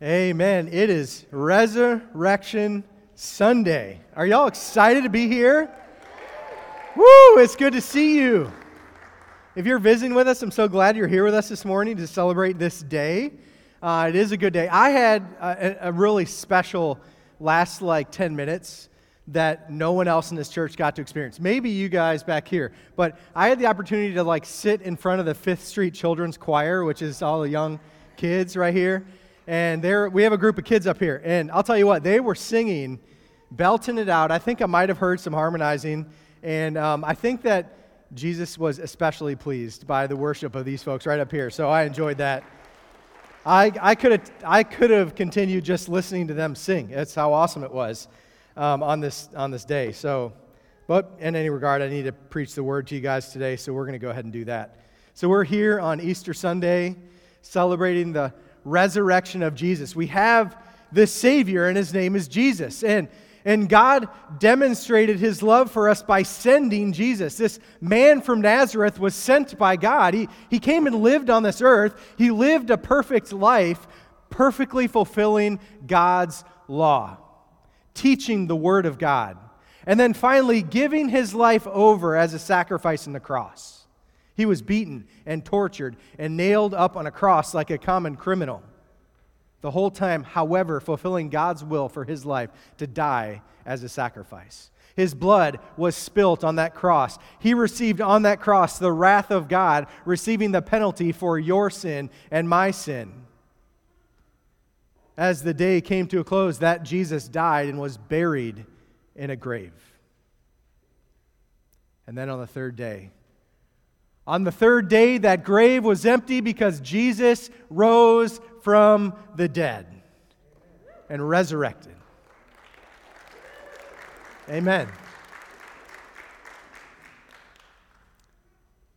Amen. It is Resurrection Sunday. Are y'all excited to be here? Woo! It's good to see you. If you're visiting with us, I'm so glad you're here with us this morning to celebrate this day. Uh, it is a good day. I had a, a really special last like 10 minutes that no one else in this church got to experience. Maybe you guys back here, but I had the opportunity to like sit in front of the Fifth Street Children's Choir, which is all the young kids right here and there we have a group of kids up here. And I'll tell you what, they were singing, belting it out. I think I might have heard some harmonizing, and um, I think that Jesus was especially pleased by the worship of these folks right up here. So I enjoyed that. I, I could have I could have continued just listening to them sing. That's how awesome it was um, on this on this day. So, but in any regard, I need to preach the word to you guys today. So we're going to go ahead and do that. So we're here on Easter Sunday, celebrating the resurrection of Jesus. We have this Savior, and his name is Jesus. And, and God demonstrated his love for us by sending Jesus. This man from Nazareth was sent by God. He, he came and lived on this earth. He lived a perfect life, perfectly fulfilling God's law, teaching the Word of God, and then finally giving his life over as a sacrifice in the cross. He was beaten and tortured and nailed up on a cross like a common criminal. The whole time, however, fulfilling God's will for his life to die as a sacrifice. His blood was spilt on that cross. He received on that cross the wrath of God, receiving the penalty for your sin and my sin. As the day came to a close, that Jesus died and was buried in a grave. And then on the third day, on the third day, that grave was empty because Jesus rose from the dead and resurrected. Amen.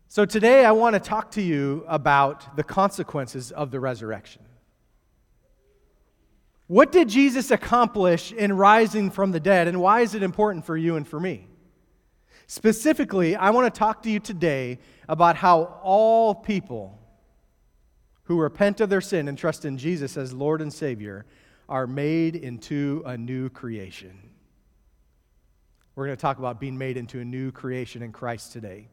So, today I want to talk to you about the consequences of the resurrection. What did Jesus accomplish in rising from the dead, and why is it important for you and for me? Specifically, I want to talk to you today about how all people who repent of their sin and trust in Jesus as Lord and Savior are made into a new creation. We're going to talk about being made into a new creation in Christ today.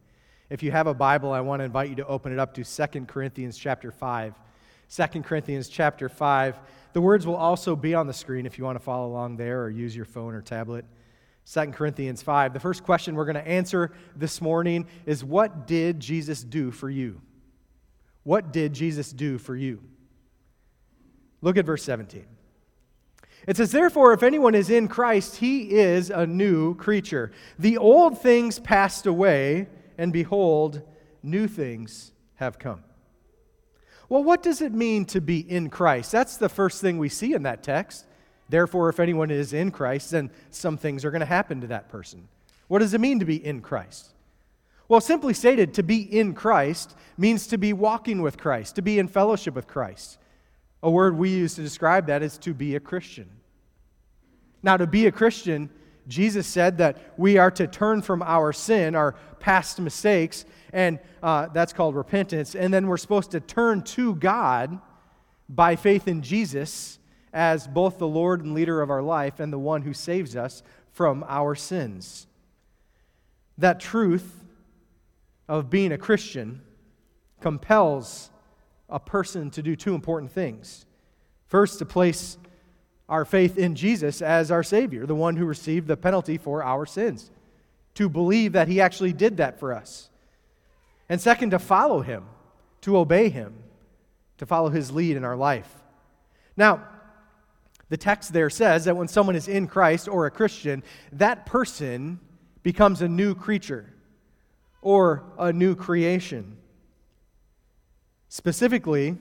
If you have a Bible, I want to invite you to open it up to 2 Corinthians chapter 5. 2 Corinthians chapter 5. The words will also be on the screen if you want to follow along there or use your phone or tablet. 2 Corinthians 5. The first question we're going to answer this morning is What did Jesus do for you? What did Jesus do for you? Look at verse 17. It says, Therefore, if anyone is in Christ, he is a new creature. The old things passed away, and behold, new things have come. Well, what does it mean to be in Christ? That's the first thing we see in that text. Therefore, if anyone is in Christ, then some things are going to happen to that person. What does it mean to be in Christ? Well, simply stated, to be in Christ means to be walking with Christ, to be in fellowship with Christ. A word we use to describe that is to be a Christian. Now, to be a Christian, Jesus said that we are to turn from our sin, our past mistakes, and uh, that's called repentance. And then we're supposed to turn to God by faith in Jesus as both the Lord and leader of our life and the one who saves us from our sins. That truth of being a Christian compels a person to do two important things. First, to place our faith in Jesus as our Savior, the one who received the penalty for our sins, to believe that He actually did that for us. And second, to follow Him, to obey Him, to follow His lead in our life. Now, the text there says that when someone is in Christ or a Christian, that person becomes a new creature or a new creation. Specifically,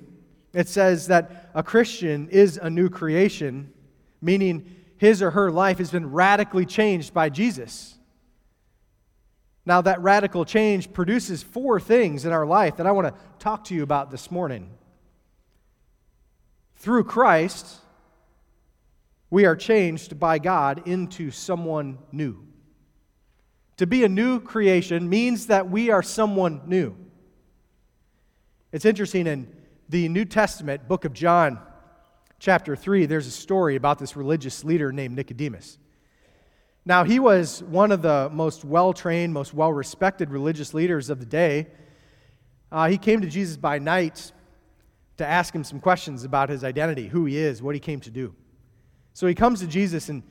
it says that a Christian is a new creation, meaning his or her life has been radically changed by Jesus. Now, that radical change produces four things in our life that I want to talk to you about this morning. Through Christ, we are changed by God into someone new. To be a new creation means that we are someone new. It's interesting in the New Testament, book of John, chapter 3, there's a story about this religious leader named Nicodemus. Now, he was one of the most well trained, most well respected religious leaders of the day. Uh, he came to Jesus by night to ask him some questions about his identity, who he is, what he came to do. So he comes to Jesus and,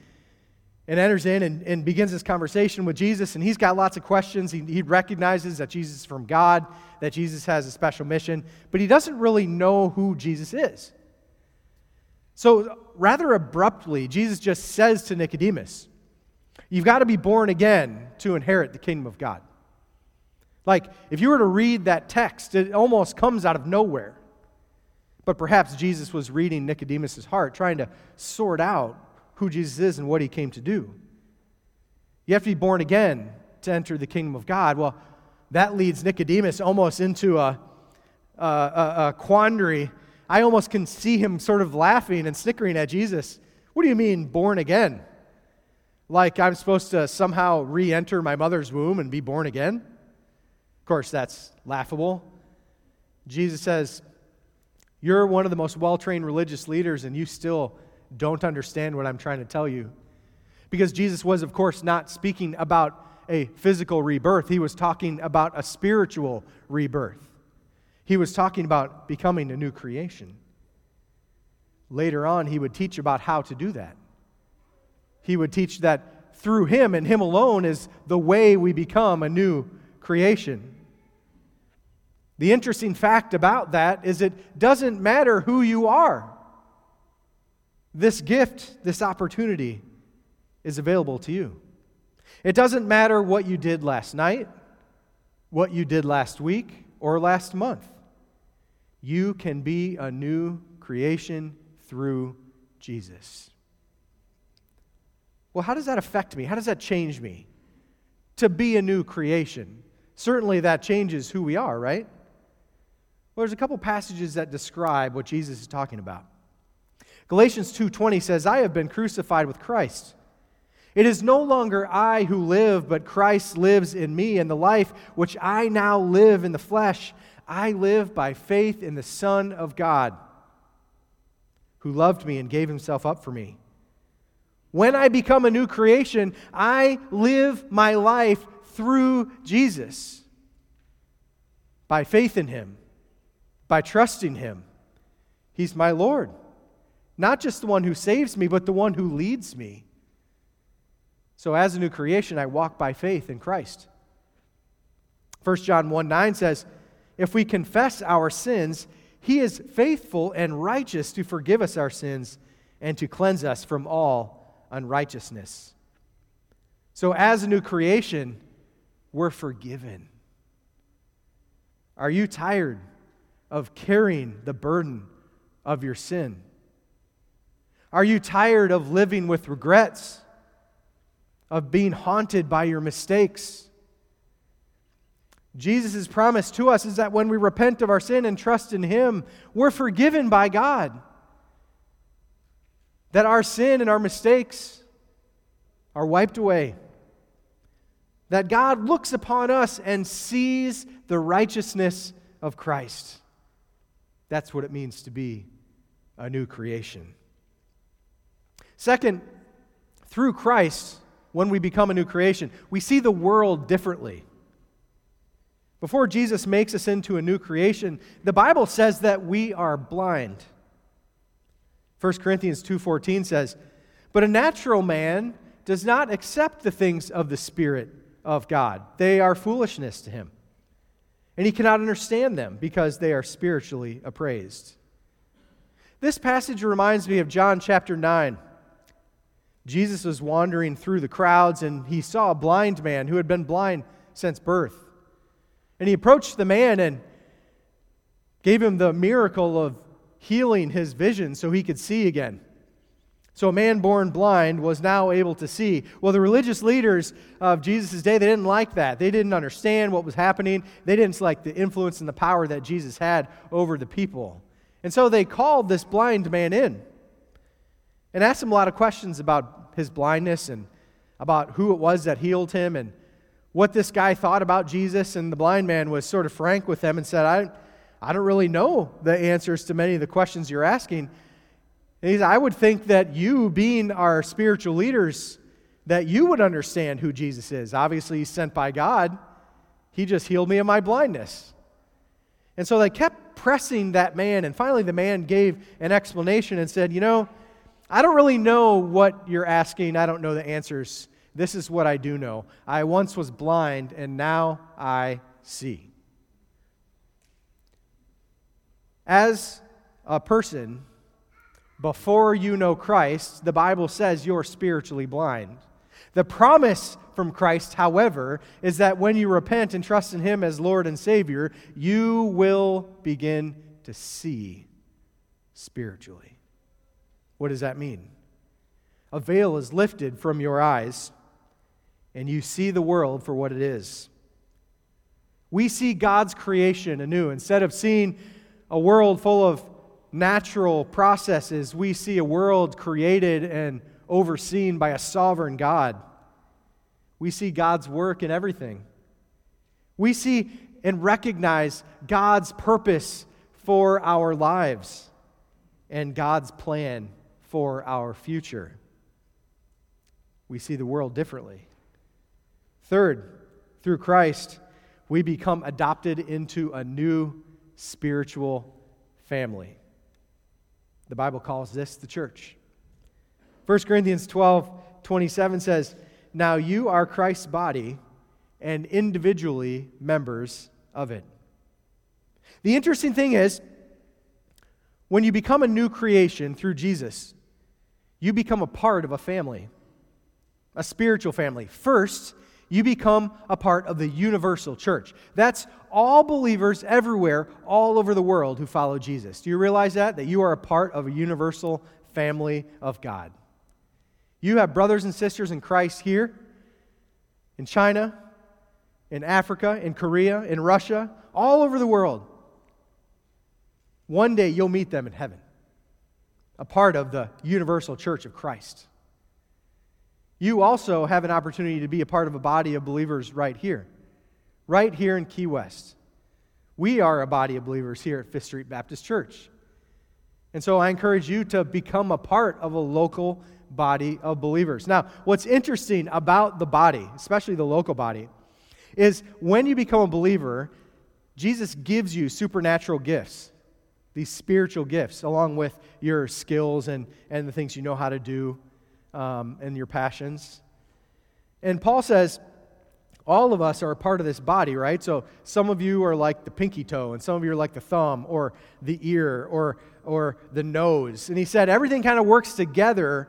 and enters in and, and begins this conversation with Jesus, and he's got lots of questions. He, he recognizes that Jesus is from God, that Jesus has a special mission, but he doesn't really know who Jesus is. So, rather abruptly, Jesus just says to Nicodemus, You've got to be born again to inherit the kingdom of God. Like, if you were to read that text, it almost comes out of nowhere. But perhaps Jesus was reading Nicodemus' heart, trying to sort out who Jesus is and what he came to do. You have to be born again to enter the kingdom of God. Well, that leads Nicodemus almost into a, a, a, a quandary I almost can see him sort of laughing and snickering at Jesus. What do you mean, born again? Like I'm supposed to somehow re enter my mother's womb and be born again? Of course, that's laughable. Jesus says, You're one of the most well trained religious leaders, and you still don't understand what I'm trying to tell you. Because Jesus was, of course, not speaking about a physical rebirth, he was talking about a spiritual rebirth. He was talking about becoming a new creation. Later on, he would teach about how to do that. He would teach that through him and him alone is the way we become a new creation. The interesting fact about that is it doesn't matter who you are. This gift, this opportunity is available to you. It doesn't matter what you did last night, what you did last week, or last month. You can be a new creation through Jesus. Well, how does that affect me? How does that change me? To be a new creation. Certainly that changes who we are, right? Well, there's a couple passages that describe what Jesus is talking about. Galatians 2:20 says, "I have been crucified with Christ. It is no longer I who live, but Christ lives in me, and the life which I now live in the flesh, I live by faith in the Son of God, who loved me and gave himself up for me. When I become a new creation, I live my life through Jesus. By faith in him, by trusting him. He's my Lord. Not just the one who saves me, but the one who leads me. So, as a new creation, I walk by faith in Christ. 1 John 1 9 says, if we confess our sins, he is faithful and righteous to forgive us our sins and to cleanse us from all unrighteousness. So, as a new creation, we're forgiven. Are you tired of carrying the burden of your sin? Are you tired of living with regrets, of being haunted by your mistakes? Jesus' promise to us is that when we repent of our sin and trust in Him, we're forgiven by God. That our sin and our mistakes are wiped away. That God looks upon us and sees the righteousness of Christ. That's what it means to be a new creation. Second, through Christ, when we become a new creation, we see the world differently. Before Jesus makes us into a new creation, the Bible says that we are blind. 1 Corinthians 2:14 says, "But a natural man does not accept the things of the spirit of God. They are foolishness to him, and he cannot understand them because they are spiritually appraised." This passage reminds me of John chapter 9. Jesus was wandering through the crowds and he saw a blind man who had been blind since birth. And he approached the man and gave him the miracle of healing his vision so he could see again. So a man born blind was now able to see. Well, the religious leaders of Jesus' day, they didn't like that. They didn't understand what was happening. They didn't like the influence and the power that Jesus had over the people. And so they called this blind man in and asked him a lot of questions about his blindness and about who it was that healed him and what this guy thought about Jesus, and the blind man was sort of frank with them and said, I, I don't really know the answers to many of the questions you're asking. I would think that you, being our spiritual leaders, that you would understand who Jesus is. Obviously, he's sent by God. He just healed me of my blindness. And so they kept pressing that man, and finally the man gave an explanation and said, You know, I don't really know what you're asking. I don't know the answers. This is what I do know. I once was blind, and now I see. As a person, before you know Christ, the Bible says you're spiritually blind. The promise from Christ, however, is that when you repent and trust in Him as Lord and Savior, you will begin to see spiritually. What does that mean? A veil is lifted from your eyes, and you see the world for what it is. We see God's creation anew. Instead of seeing a world full of natural processes, we see a world created and overseen by a sovereign God. We see God's work in everything. We see and recognize God's purpose for our lives and God's plan for our future. We see the world differently. Third, through Christ, we become adopted into a new spiritual family. The Bible calls this the church. 1 Corinthians 12 27 says, Now you are Christ's body and individually members of it. The interesting thing is, when you become a new creation through Jesus, you become a part of a family, a spiritual family. First, you become a part of the universal church. That's all believers everywhere, all over the world who follow Jesus. Do you realize that? That you are a part of a universal family of God. You have brothers and sisters in Christ here, in China, in Africa, in Korea, in Russia, all over the world. One day you'll meet them in heaven, a part of the universal church of Christ. You also have an opportunity to be a part of a body of believers right here, right here in Key West. We are a body of believers here at Fifth Street Baptist Church. And so I encourage you to become a part of a local body of believers. Now, what's interesting about the body, especially the local body, is when you become a believer, Jesus gives you supernatural gifts, these spiritual gifts, along with your skills and, and the things you know how to do um, and your passions. And Paul says, all of us are a part of this body, right? So some of you are like the pinky toe, and some of you are like the thumb, or the ear, or, or the nose. And he said everything kind of works together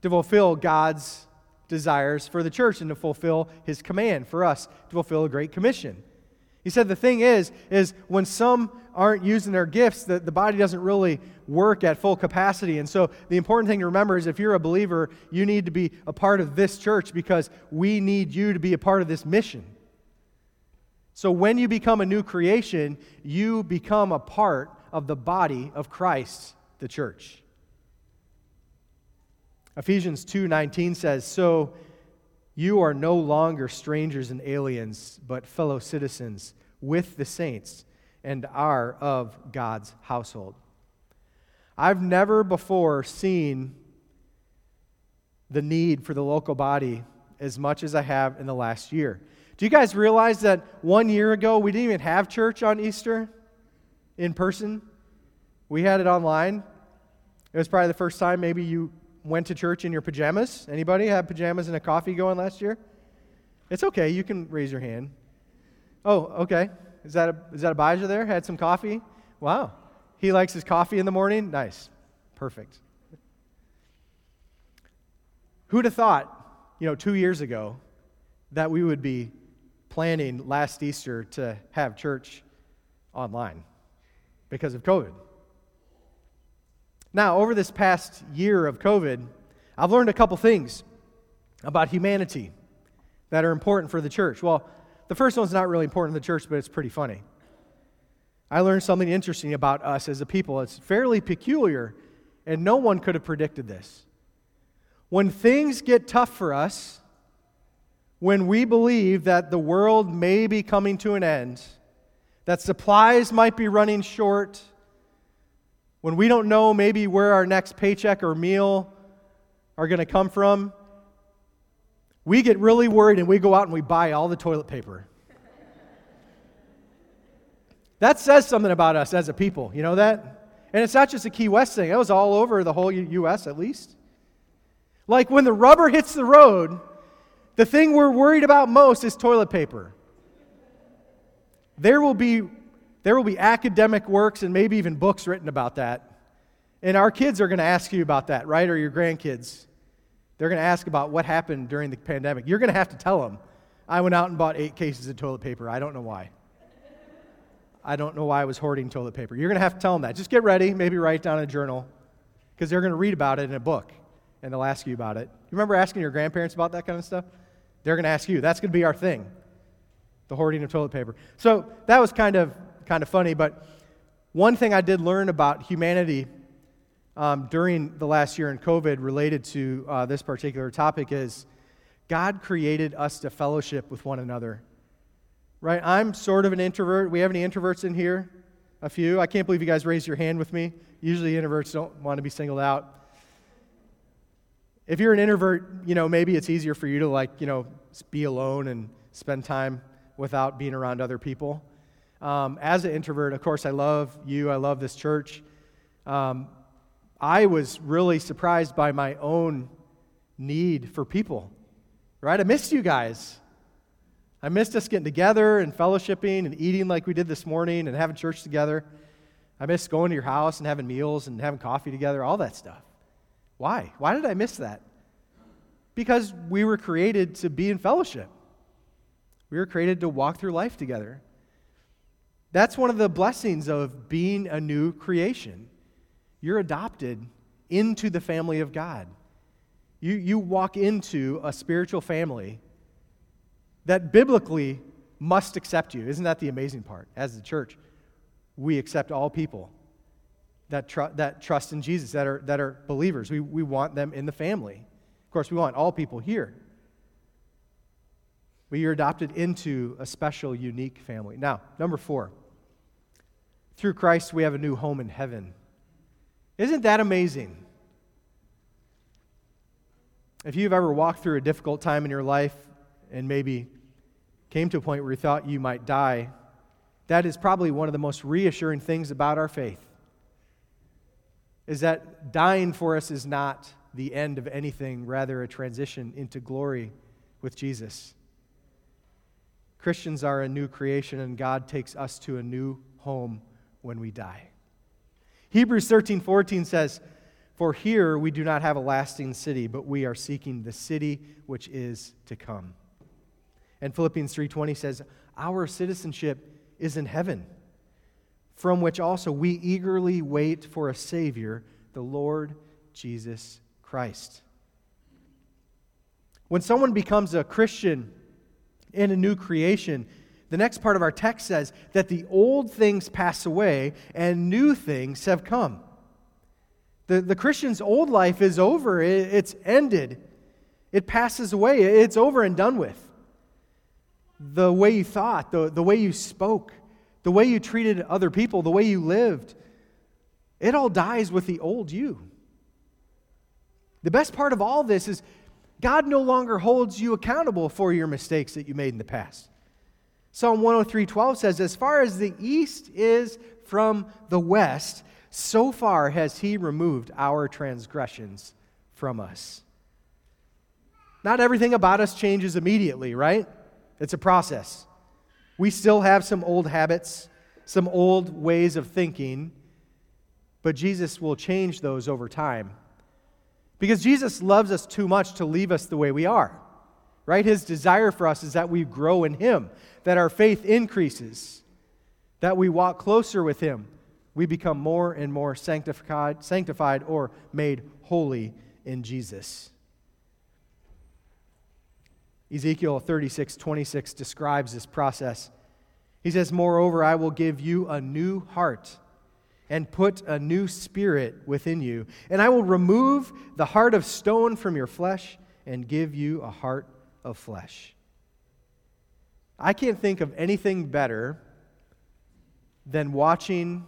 to fulfill God's desires for the church and to fulfill his command for us to fulfill a great commission. He said the thing is, is when some aren't using their gifts, the, the body doesn't really work at full capacity. And so the important thing to remember is if you're a believer, you need to be a part of this church because we need you to be a part of this mission. So when you become a new creation, you become a part of the body of Christ, the church. Ephesians 2:19 says, "So you are no longer strangers and aliens, but fellow citizens with the saints and are of God's household. I've never before seen the need for the local body as much as I have in the last year. Do you guys realize that one year ago we didn't even have church on Easter in person? We had it online. It was probably the first time maybe you went to church in your pajamas? Anybody had pajamas and a coffee going last year? It's okay. You can raise your hand. Oh, okay. Is that a, is that Abijah there? Had some coffee? Wow. He likes his coffee in the morning? Nice. Perfect. Who'd have thought, you know, two years ago that we would be planning last Easter to have church online because of COVID? Now, over this past year of COVID, I've learned a couple things about humanity that are important for the church. Well, the first one's not really important to the church, but it's pretty funny. I learned something interesting about us as a people. It's fairly peculiar, and no one could have predicted this. When things get tough for us, when we believe that the world may be coming to an end, that supplies might be running short, when we don't know maybe where our next paycheck or meal are going to come from, we get really worried and we go out and we buy all the toilet paper. that says something about us as a people. You know that? And it's not just a Key West thing, it was all over the whole U.S., at least. Like when the rubber hits the road, the thing we're worried about most is toilet paper. There will be, there will be academic works and maybe even books written about that. And our kids are going to ask you about that, right? Or your grandkids. They're going to ask about what happened during the pandemic. You're going to have to tell them, I went out and bought eight cases of toilet paper. I don't know why. I don't know why I was hoarding toilet paper. You're going to have to tell them that. Just get ready, maybe write down a journal, because they're going to read about it in a book, and they'll ask you about it. You remember asking your grandparents about that kind of stuff? They're going to ask you. That's going to be our thing the hoarding of toilet paper. So that was kind of, kind of funny, but one thing I did learn about humanity um, during the last year in COVID related to uh, this particular topic is God created us to fellowship with one another. Right? I'm sort of an introvert. We have any introverts in here? A few. I can't believe you guys raised your hand with me. Usually introverts don't want to be singled out. If you're an introvert, you know, maybe it's easier for you to like, you know, be alone and spend time without being around other people. Um, as an introvert, of course, I love you. I love this church. Um, I was really surprised by my own need for people, right? I missed you guys. I missed us getting together and fellowshipping and eating like we did this morning and having church together. I missed going to your house and having meals and having coffee together, all that stuff. Why? Why did I miss that? Because we were created to be in fellowship. We were created to walk through life together. That's one of the blessings of being a new creation. You're adopted into the family of God. You, you walk into a spiritual family that biblically must accept you. Isn't that the amazing part? As the church, we accept all people that, tr- that trust in Jesus, that are, that are believers. We, we want them in the family. Of course, we want all people here. But you're adopted into a special, unique family. Now, number four, through Christ, we have a new home in heaven. Isn't that amazing? If you've ever walked through a difficult time in your life and maybe came to a point where you thought you might die, that is probably one of the most reassuring things about our faith. Is that dying for us is not the end of anything, rather, a transition into glory with Jesus. Christians are a new creation, and God takes us to a new home when we die. Hebrews 13 14 says, For here we do not have a lasting city, but we are seeking the city which is to come. And Philippians 3:20 says, Our citizenship is in heaven, from which also we eagerly wait for a Savior, the Lord Jesus Christ. When someone becomes a Christian in a new creation, the next part of our text says that the old things pass away and new things have come. The, the Christian's old life is over, it, it's ended, it passes away, it's over and done with. The way you thought, the, the way you spoke, the way you treated other people, the way you lived, it all dies with the old you. The best part of all this is God no longer holds you accountable for your mistakes that you made in the past. Psalm 103:12 says, "As far as the east is from the west, so far has he removed our transgressions from us." Not everything about us changes immediately, right? It's a process. We still have some old habits, some old ways of thinking, but Jesus will change those over time. Because Jesus loves us too much to leave us the way we are right? His desire for us is that we grow in Him, that our faith increases, that we walk closer with Him. We become more and more sanctified, sanctified or made holy in Jesus. Ezekiel 36, 26 describes this process. He says, Moreover, I will give you a new heart and put a new spirit within you, and I will remove the heart of stone from your flesh and give you a heart of flesh. I can't think of anything better than watching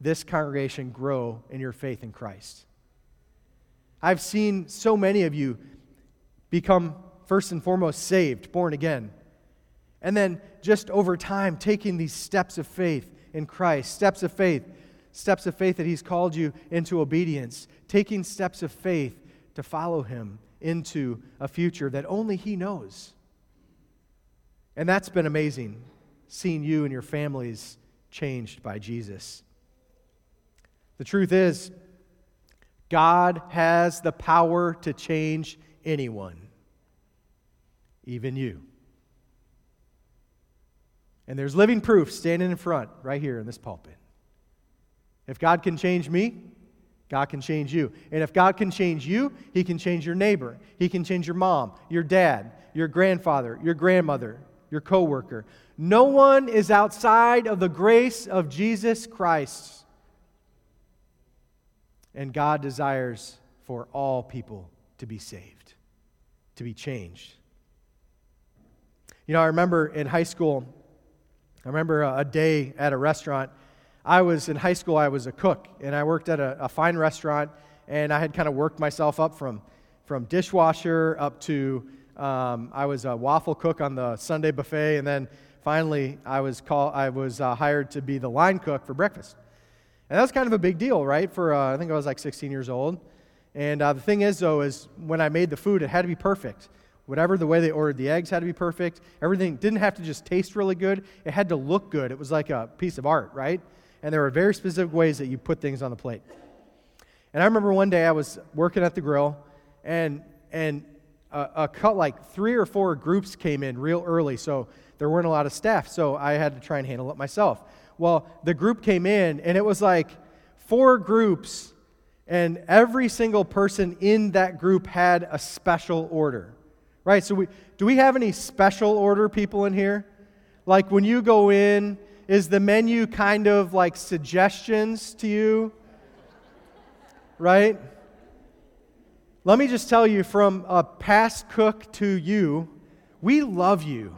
this congregation grow in your faith in Christ. I've seen so many of you become, first and foremost, saved, born again. And then just over time, taking these steps of faith in Christ, steps of faith, steps of faith that He's called you into obedience, taking steps of faith to follow Him into a future that only He knows. And that's been amazing, seeing you and your families changed by Jesus. The truth is, God has the power to change anyone, even you. And there's living proof standing in front right here in this pulpit. If God can change me, God can change you. And if God can change you, He can change your neighbor. He can change your mom, your dad, your grandfather, your grandmother, your coworker. No one is outside of the grace of Jesus Christ. And God desires for all people to be saved, to be changed. You know, I remember in high school, I remember a, day at a restaurant. I was in high school, I was a cook, and I worked at a, a fine restaurant, and I had kind of worked myself up from, from dishwasher up to um, I was a waffle cook on the Sunday buffet, and then finally I was, call, I was uh, hired to be the line cook for breakfast. And that was kind of a big deal, right? For uh, I think I was like 16 years old. And uh, the thing is, though, is when I made the food, it had to be perfect. Whatever the way they ordered the eggs had to be perfect. Everything didn't have to just taste really good, it had to look good. It was like a piece of art, right? And there were very specific ways that you put things on the plate. And I remember one day I was working at the grill, and, and a, a cut like three or four groups came in real early, so there weren't a lot of staff, so I had to try and handle it myself. Well, the group came in, and it was like four groups, and every single person in that group had a special order. Right? So, we, do we have any special order people in here? Like when you go in, is the menu kind of like suggestions to you? Right? Let me just tell you from a past cook to you, we love you.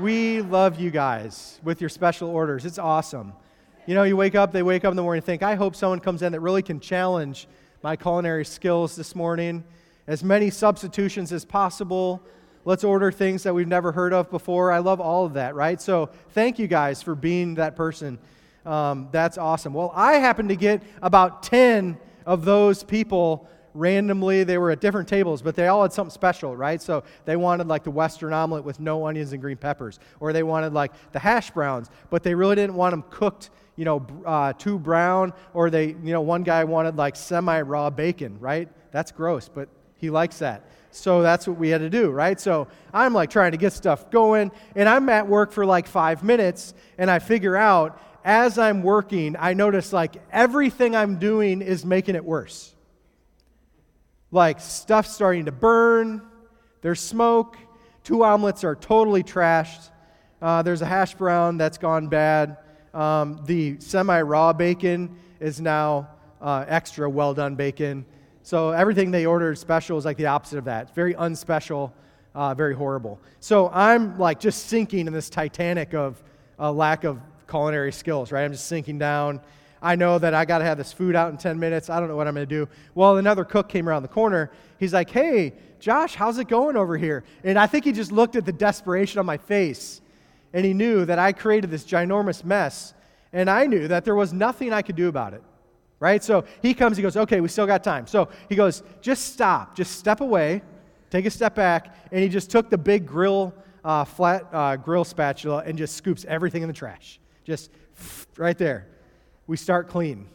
we love you guys with your special orders. It's awesome. You know, you wake up, they wake up in the morning and think, I hope someone comes in that really can challenge my culinary skills this morning as many substitutions as possible. Let's order things that we've never heard of before. I love all of that, right? So thank you guys for being that person. Um, that's awesome. Well, I happened to get about 10 of those people randomly. They were at different tables, but they all had something special, right? So they wanted like the Western omelet with no onions and green peppers, or they wanted like the hash browns, but they really didn't want them cooked, you know, uh, too brown, or they, you know, one guy wanted like semi raw bacon, right? That's gross, but he likes that. So that's what we had to do, right? So I'm like trying to get stuff going, and I'm at work for like five minutes, and I figure out as I'm working, I notice like everything I'm doing is making it worse. Like stuff starting to burn, there's smoke, two omelets are totally trashed, uh, there's a hash brown that's gone bad. Um, the semi raw bacon is now uh, extra well done bacon. So everything they ordered special is like the opposite of that. It's very unspecial, uh, very horrible. So I'm like just sinking in this Titanic of a lack of culinary skills, right? I'm just sinking down. I know that I got to have this food out in 10 minutes. I don't know what I'm going to do. Well, another cook came around the corner. He's like, hey, Josh, how's it going over here? And I think he just looked at the desperation on my face and he knew that I created this ginormous mess. And I knew that there was nothing I could do about it right? So he comes, he goes, okay, we still got time. So he goes, just stop, just step away, take a step back, and he just took the big grill, uh, flat uh, grill spatula and just scoops everything in the trash. Just right there. We start clean.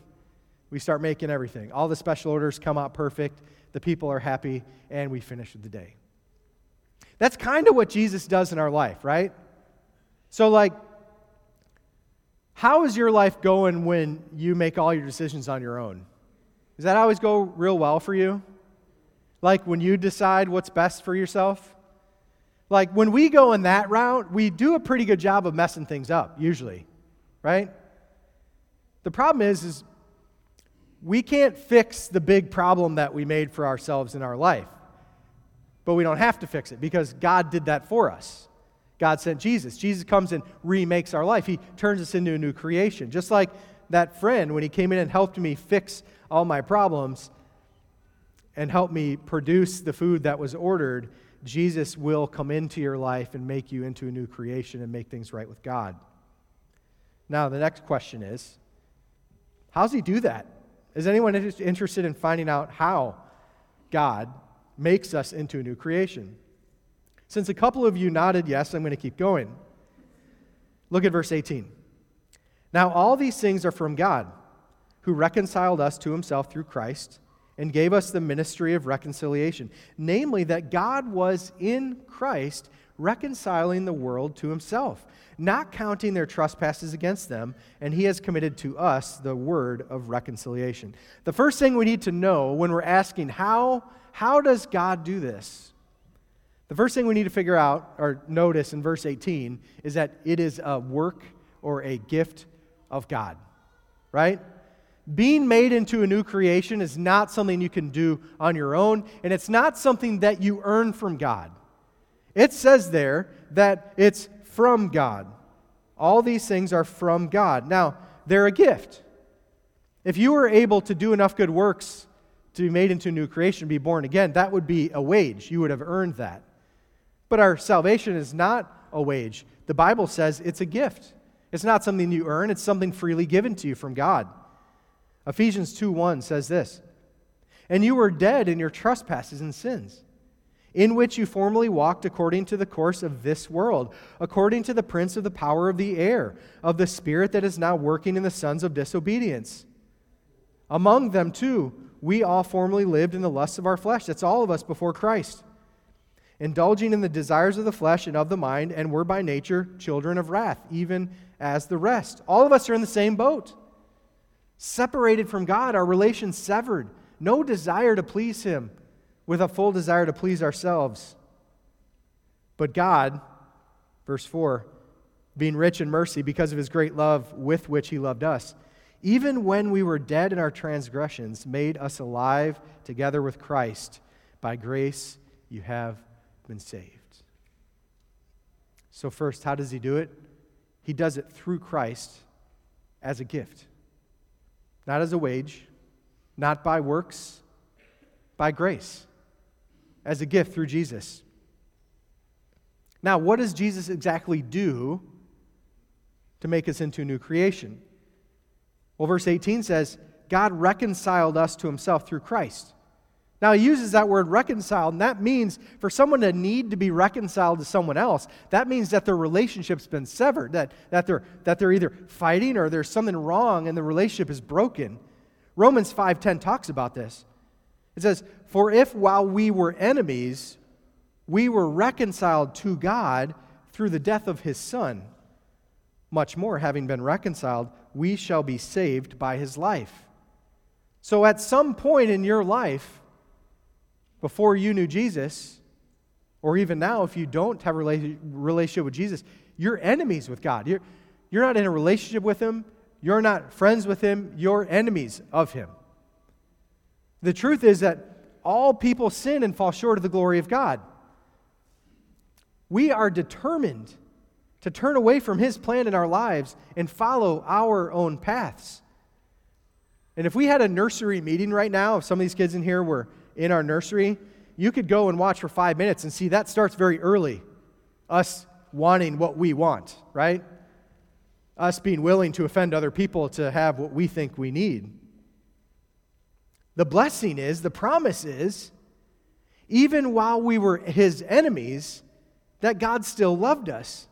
We start making everything. All the special orders come out perfect. The people are happy, and we finish the day. That's kind of what Jesus does in our life, right? So, like, how is your life going when you make all your decisions on your own? Does that always go real well for you? Like when you decide what's best for yourself? Like when we go in that route, we do a pretty good job of messing things up, usually, right? The problem is, is we can't fix the big problem that we made for ourselves in our life. But we don't have to fix it because God did that for us. God sent Jesus. Jesus comes and remakes our life. He turns us into a new creation. Just like that friend when he came in and helped me fix all my problems and helped me produce the food that was ordered, Jesus will come into your life and make you into a new creation and make things right with God. Now, the next question is how does he do that? Is anyone interested in finding out how God makes us into a new creation? Since a couple of you nodded yes, I'm going to keep going. Look at verse 18. Now, all these things are from God, who reconciled us to himself through Christ and gave us the ministry of reconciliation, namely, that God was in Christ reconciling the world to himself, not counting their trespasses against them, and he has committed to us the word of reconciliation. The first thing we need to know when we're asking, how, how does God do this? The first thing we need to figure out or notice in verse 18 is that it is a work or a gift of God, right? Being made into a new creation is not something you can do on your own, and it's not something that you earn from God. It says there that it's from God. All these things are from God. Now, they're a gift. If you were able to do enough good works to be made into a new creation, be born again, that would be a wage. You would have earned that. But our salvation is not a wage. The Bible says it's a gift. It's not something you earn, it's something freely given to you from God. Ephesians 2 1 says this And you were dead in your trespasses and sins in which you formerly walked according to the course of this world, according to the prince of the power of the air, of the spirit that is now working in the sons of disobedience. Among them, too, we all formerly lived in the lusts of our flesh. That's all of us before Christ. Indulging in the desires of the flesh and of the mind, and were by nature children of wrath, even as the rest. All of us are in the same boat. Separated from God, our relations severed, no desire to please Him with a full desire to please ourselves. But God, verse 4, being rich in mercy because of his great love with which he loved us, even when we were dead in our transgressions, made us alive together with Christ. By grace you have been saved. So, first, how does he do it? He does it through Christ as a gift, not as a wage, not by works, by grace as a gift through Jesus. Now, what does Jesus exactly do to make us into a new creation? Well, verse 18 says, God reconciled us to himself through Christ. Now, he uses that word reconciled, and that means for someone to need to be reconciled to someone else, that means that their relationship's been severed, that, that, they're, that they're either fighting or there's something wrong and the relationship is broken. Romans 5.10 talks about this. It says, For if while we were enemies, we were reconciled to God through the death of his Son, much more, having been reconciled, we shall be saved by his life. So at some point in your life, before you knew Jesus, or even now, if you don't have a relationship with Jesus, you're enemies with God. You're, you're not in a relationship with him. You're not friends with him. You're enemies of him. The truth is that all people sin and fall short of the glory of God. We are determined to turn away from His plan in our lives and follow our own paths. And if we had a nursery meeting right now, if some of these kids in here were in our nursery, you could go and watch for five minutes and see that starts very early. Us wanting what we want, right? Us being willing to offend other people to have what we think we need. The blessing is, the promise is, even while we were his enemies, that God still loved us.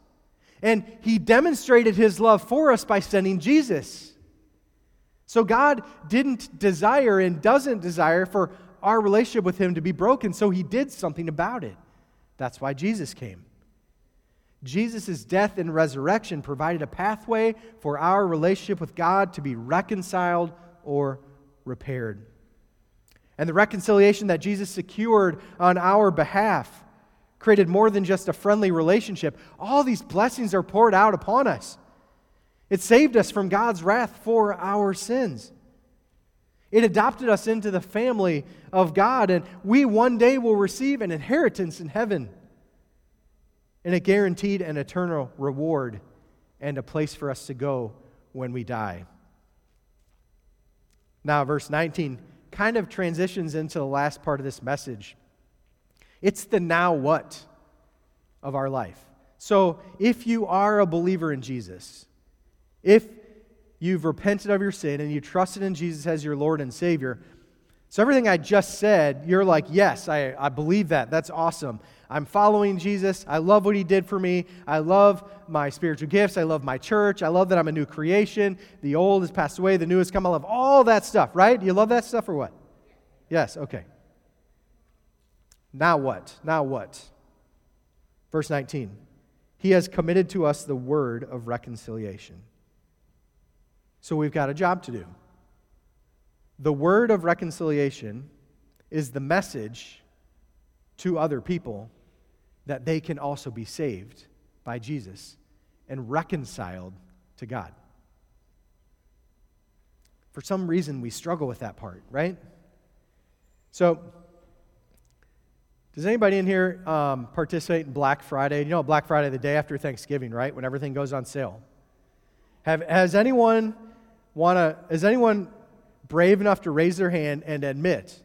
And he demonstrated his love for us by sending Jesus. So God didn't desire and doesn't desire for our relationship with him to be broken, so he did something about it. That's why Jesus came. Jesus' death and resurrection provided a pathway for our relationship with God to be reconciled or repaired and the reconciliation that Jesus secured on our behalf created more than just a friendly relationship. All these blessings are poured out upon us. It saved us from God's wrath for our sins. It adopted us into the family of God, and we one day will receive an inheritance in heaven. And it guaranteed an eternal reward and a place for us to go when we die. Now, verse 19 kind of transitions into the last part of this message. It's the now what of our life. So, if you are a believer in Jesus, if you've repented of your sin and you trusted in Jesus as your Lord and Savior, so everything I just said, you're like, yes, I, I believe that. That's awesome. I'm following Jesus. I love what he did for me. I love my spiritual gifts. I love my church. I love that I'm a new creation. The old has passed away, the new has come. I love all that stuff, right? You love that stuff or what? Yes, okay. Now what? Now what? Verse 19. He has committed to us the word of reconciliation. So we've got a job to do. The word of reconciliation is the message to other people that they can also be saved by Jesus and reconciled to God. For some reason, we struggle with that part, right? So, does anybody in here um, participate in Black Friday? You know, Black Friday, the day after Thanksgiving, right? When everything goes on sale. Have, has anyone want to? Is anyone brave enough to raise their hand and admit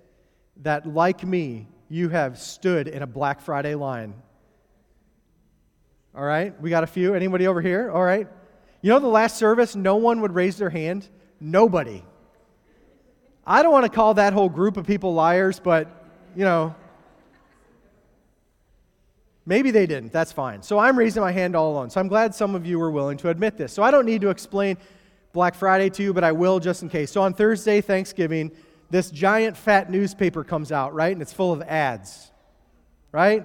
that, like me, you have stood in a Black Friday line? All right, we got a few. Anybody over here? All right. You know, the last service, no one would raise their hand. Nobody. I don't want to call that whole group of people liars, but you know. Maybe they didn't. That's fine. So I'm raising my hand all alone. So I'm glad some of you were willing to admit this. So I don't need to explain Black Friday to you, but I will just in case. So on Thursday, Thanksgiving, this giant fat newspaper comes out, right? And it's full of ads, right?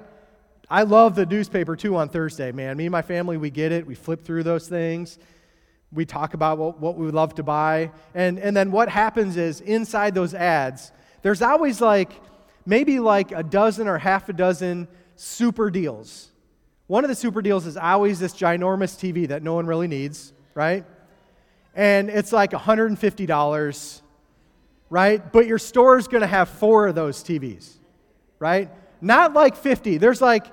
I love the newspaper too on Thursday, man. Me and my family, we get it. We flip through those things. We talk about what, what we would love to buy. And, and then what happens is inside those ads, there's always like maybe like a dozen or half a dozen super deals. One of the super deals is always this ginormous TV that no one really needs, right? And it's like $150, right? But your store is going to have four of those TVs, right? Not like 50. There's like,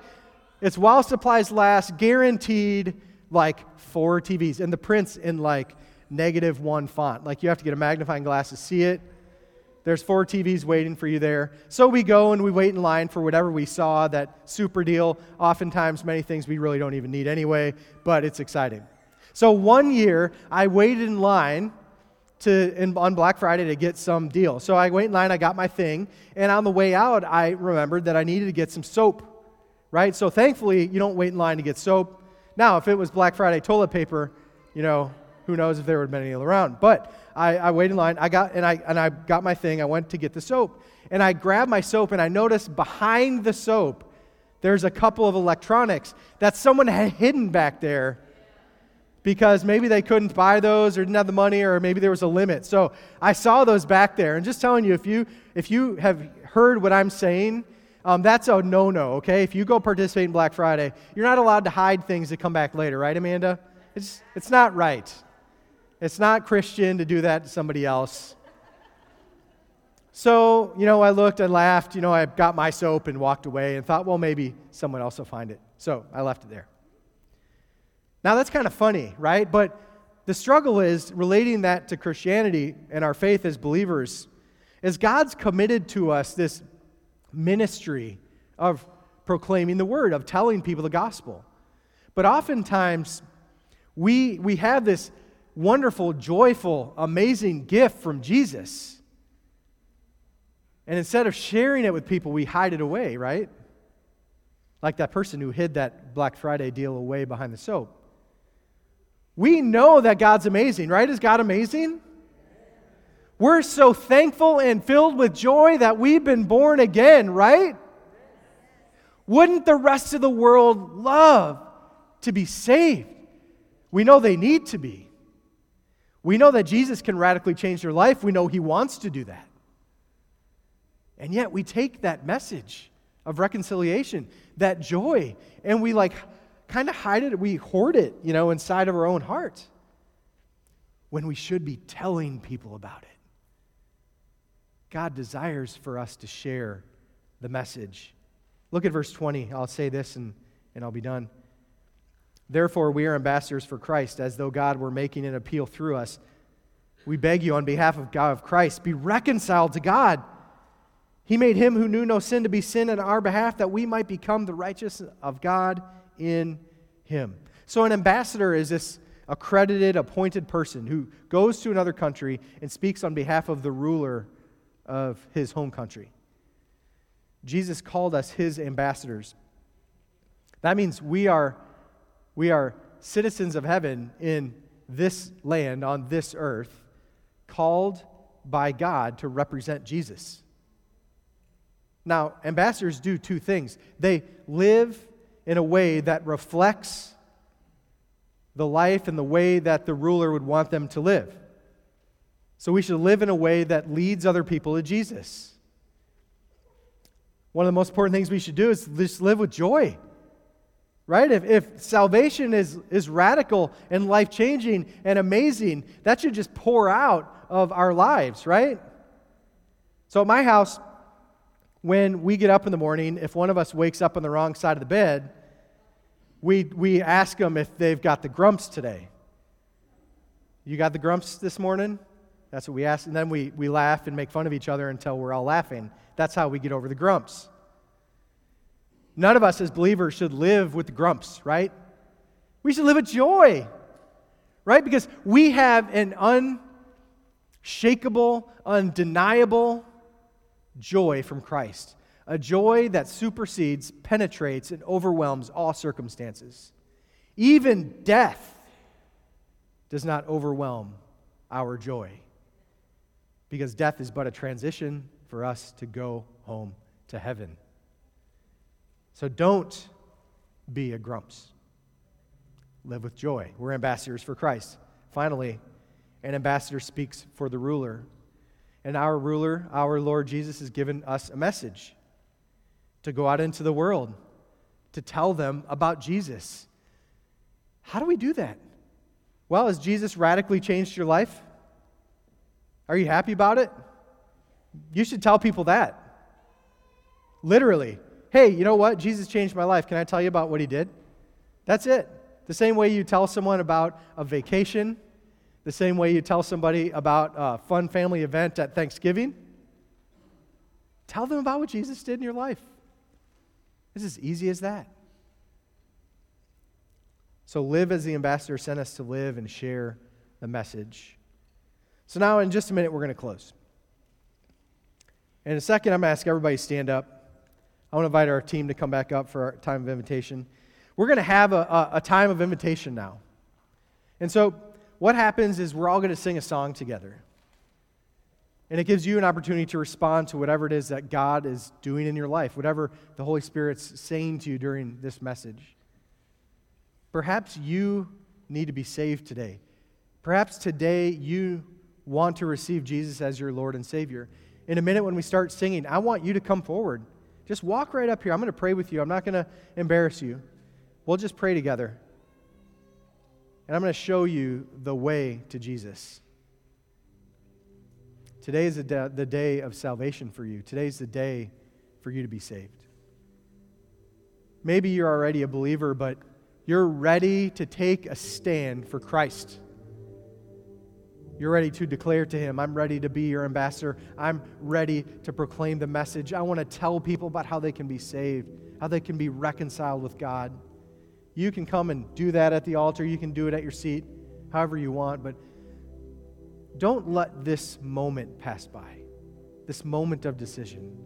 it's while supplies last, guaranteed like four TVs. And the print's in like negative one font. Like you have to get a magnifying glass to see it. There's four TVs waiting for you there. So we go and we wait in line for whatever we saw, that super deal. Oftentimes, many things we really don't even need anyway, but it's exciting. So one year, I waited in line to, in, on Black Friday to get some deal. So I wait in line, I got my thing, and on the way out, I remembered that I needed to get some soap, right? So thankfully, you don't wait in line to get soap. Now, if it was Black Friday toilet paper, you know, who knows if there would have been any around. But I, I waited in line. I got and I and I got my thing. I went to get the soap, and I grabbed my soap, and I noticed behind the soap, there's a couple of electronics that someone had hidden back there because maybe they couldn't buy those or didn't have the money or maybe there was a limit. So I saw those back there. And just telling you, if you if you have heard what I'm saying, um, that's a no-no. Okay, if you go participate in Black Friday, you're not allowed to hide things that come back later, right, Amanda? It's it's not right. It's not Christian to do that to somebody else. So, you know, I looked, I laughed, you know, I got my soap and walked away and thought, well, maybe someone else will find it. So I left it there. Now, that's kind of funny, right? But the struggle is relating that to Christianity and our faith as believers, is God's committed to us this ministry of proclaiming the word, of telling people the gospel. But oftentimes, we, we have this wonderful, joyful, amazing gift from Jesus. And instead of sharing it with people, we hide it away, right? Like that person who hid that Black Friday deal away behind the soap. We know that God's amazing, right? Is God amazing? We're so thankful and filled with joy that we've been born again, right? Wouldn't the rest of the world love to be saved? We know they need to be. We know that Jesus can radically change their life. We know he wants to do that. And yet we take that message of reconciliation, that joy, and we like kind of hide it, we hoard it, you know, inside of our own heart when we should be telling people about it. God desires for us to share the message. Look at verse 20. I'll say this and, and I'll be done. Therefore, we are ambassadors for Christ, as though God were making an appeal through us. We beg you on behalf of God of Christ, be reconciled to God. He made him who knew no sin to be sin on our behalf that we might become the righteousness of God in him. So, an ambassador is this accredited, appointed person who goes to another country and speaks on behalf of the ruler of his home country. Jesus called us his ambassadors. That means we are, we are citizens of heaven in this land, on this earth, called by God to represent Jesus. Now, ambassadors do two things they live in a way that reflects the life and the way that the ruler would want them to live. So we should live in a way that leads other people to Jesus. One of the most important things we should do is just live with joy. Right? If, if salvation is, is radical and life changing and amazing, that should just pour out of our lives, right? So at my house, when we get up in the morning, if one of us wakes up on the wrong side of the bed, we, we ask them if they've got the grumps today. You got the grumps this morning? That's what we ask. And then we, we laugh and make fun of each other until we're all laughing. That's how we get over the grumps. None of us as believers should live with the grumps, right? We should live with joy, right? Because we have an unshakable, undeniable joy from Christ a joy that supersedes, penetrates, and overwhelms all circumstances. Even death does not overwhelm our joy because death is but a transition for us to go home to heaven. So don't be a grumps. Live with joy. We're ambassadors for Christ. Finally, an ambassador speaks for the ruler. And our ruler, our Lord Jesus, has given us a message to go out into the world, to tell them about Jesus. How do we do that? Well, has Jesus radically changed your life? Are you happy about it? You should tell people that. Literally. Hey, you know what? Jesus changed my life. Can I tell you about what he did? That's it. The same way you tell someone about a vacation, the same way you tell somebody about a fun family event at Thanksgiving. Tell them about what Jesus did in your life. It's as easy as that. So live as the ambassador sent us to live and share the message. So now, in just a minute, we're going to close. In a second, I'm going to ask everybody to stand up. I want to invite our team to come back up for our time of invitation. We're going to have a, a, a time of invitation now. And so, what happens is we're all going to sing a song together. And it gives you an opportunity to respond to whatever it is that God is doing in your life, whatever the Holy Spirit's saying to you during this message. Perhaps you need to be saved today. Perhaps today you want to receive Jesus as your Lord and Savior. In a minute, when we start singing, I want you to come forward. Just walk right up here. I'm going to pray with you. I'm not going to embarrass you. We'll just pray together. And I'm going to show you the way to Jesus. Today is the, day of salvation for you. Today is the day for you to be saved. Maybe you're already a believer, but you're ready to take a stand for Christ. You're ready to declare to Him, I'm ready to be your ambassador. I'm ready to proclaim the message. I want to tell people about how they can be saved, how they can be reconciled with God. You can come and do that at the altar. You can do it at your seat, however you want. But don't let this moment pass by, this moment of decision.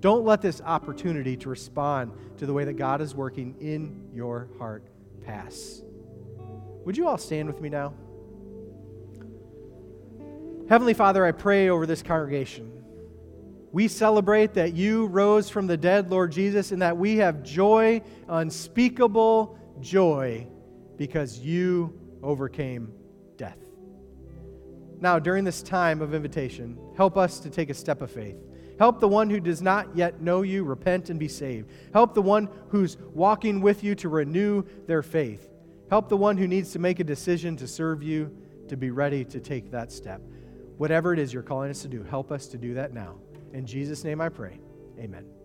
Don't let this opportunity to respond to the way that God is working in your heart pass. Would you all stand with me now? Heavenly Father, I pray over this congregation. We celebrate that you rose from the dead, Lord Jesus, and that we have joy, unspeakable joy, because you overcame. Now, during this time of invitation, help us to take a step of faith. Help the one who does not yet know you repent and be saved. Help the one who's walking with you to renew their faith. Help the one who needs to make a decision to serve you to be ready to take that step. Whatever it is you're calling us to do, help us to do that now. In Jesus' name I pray. Amen.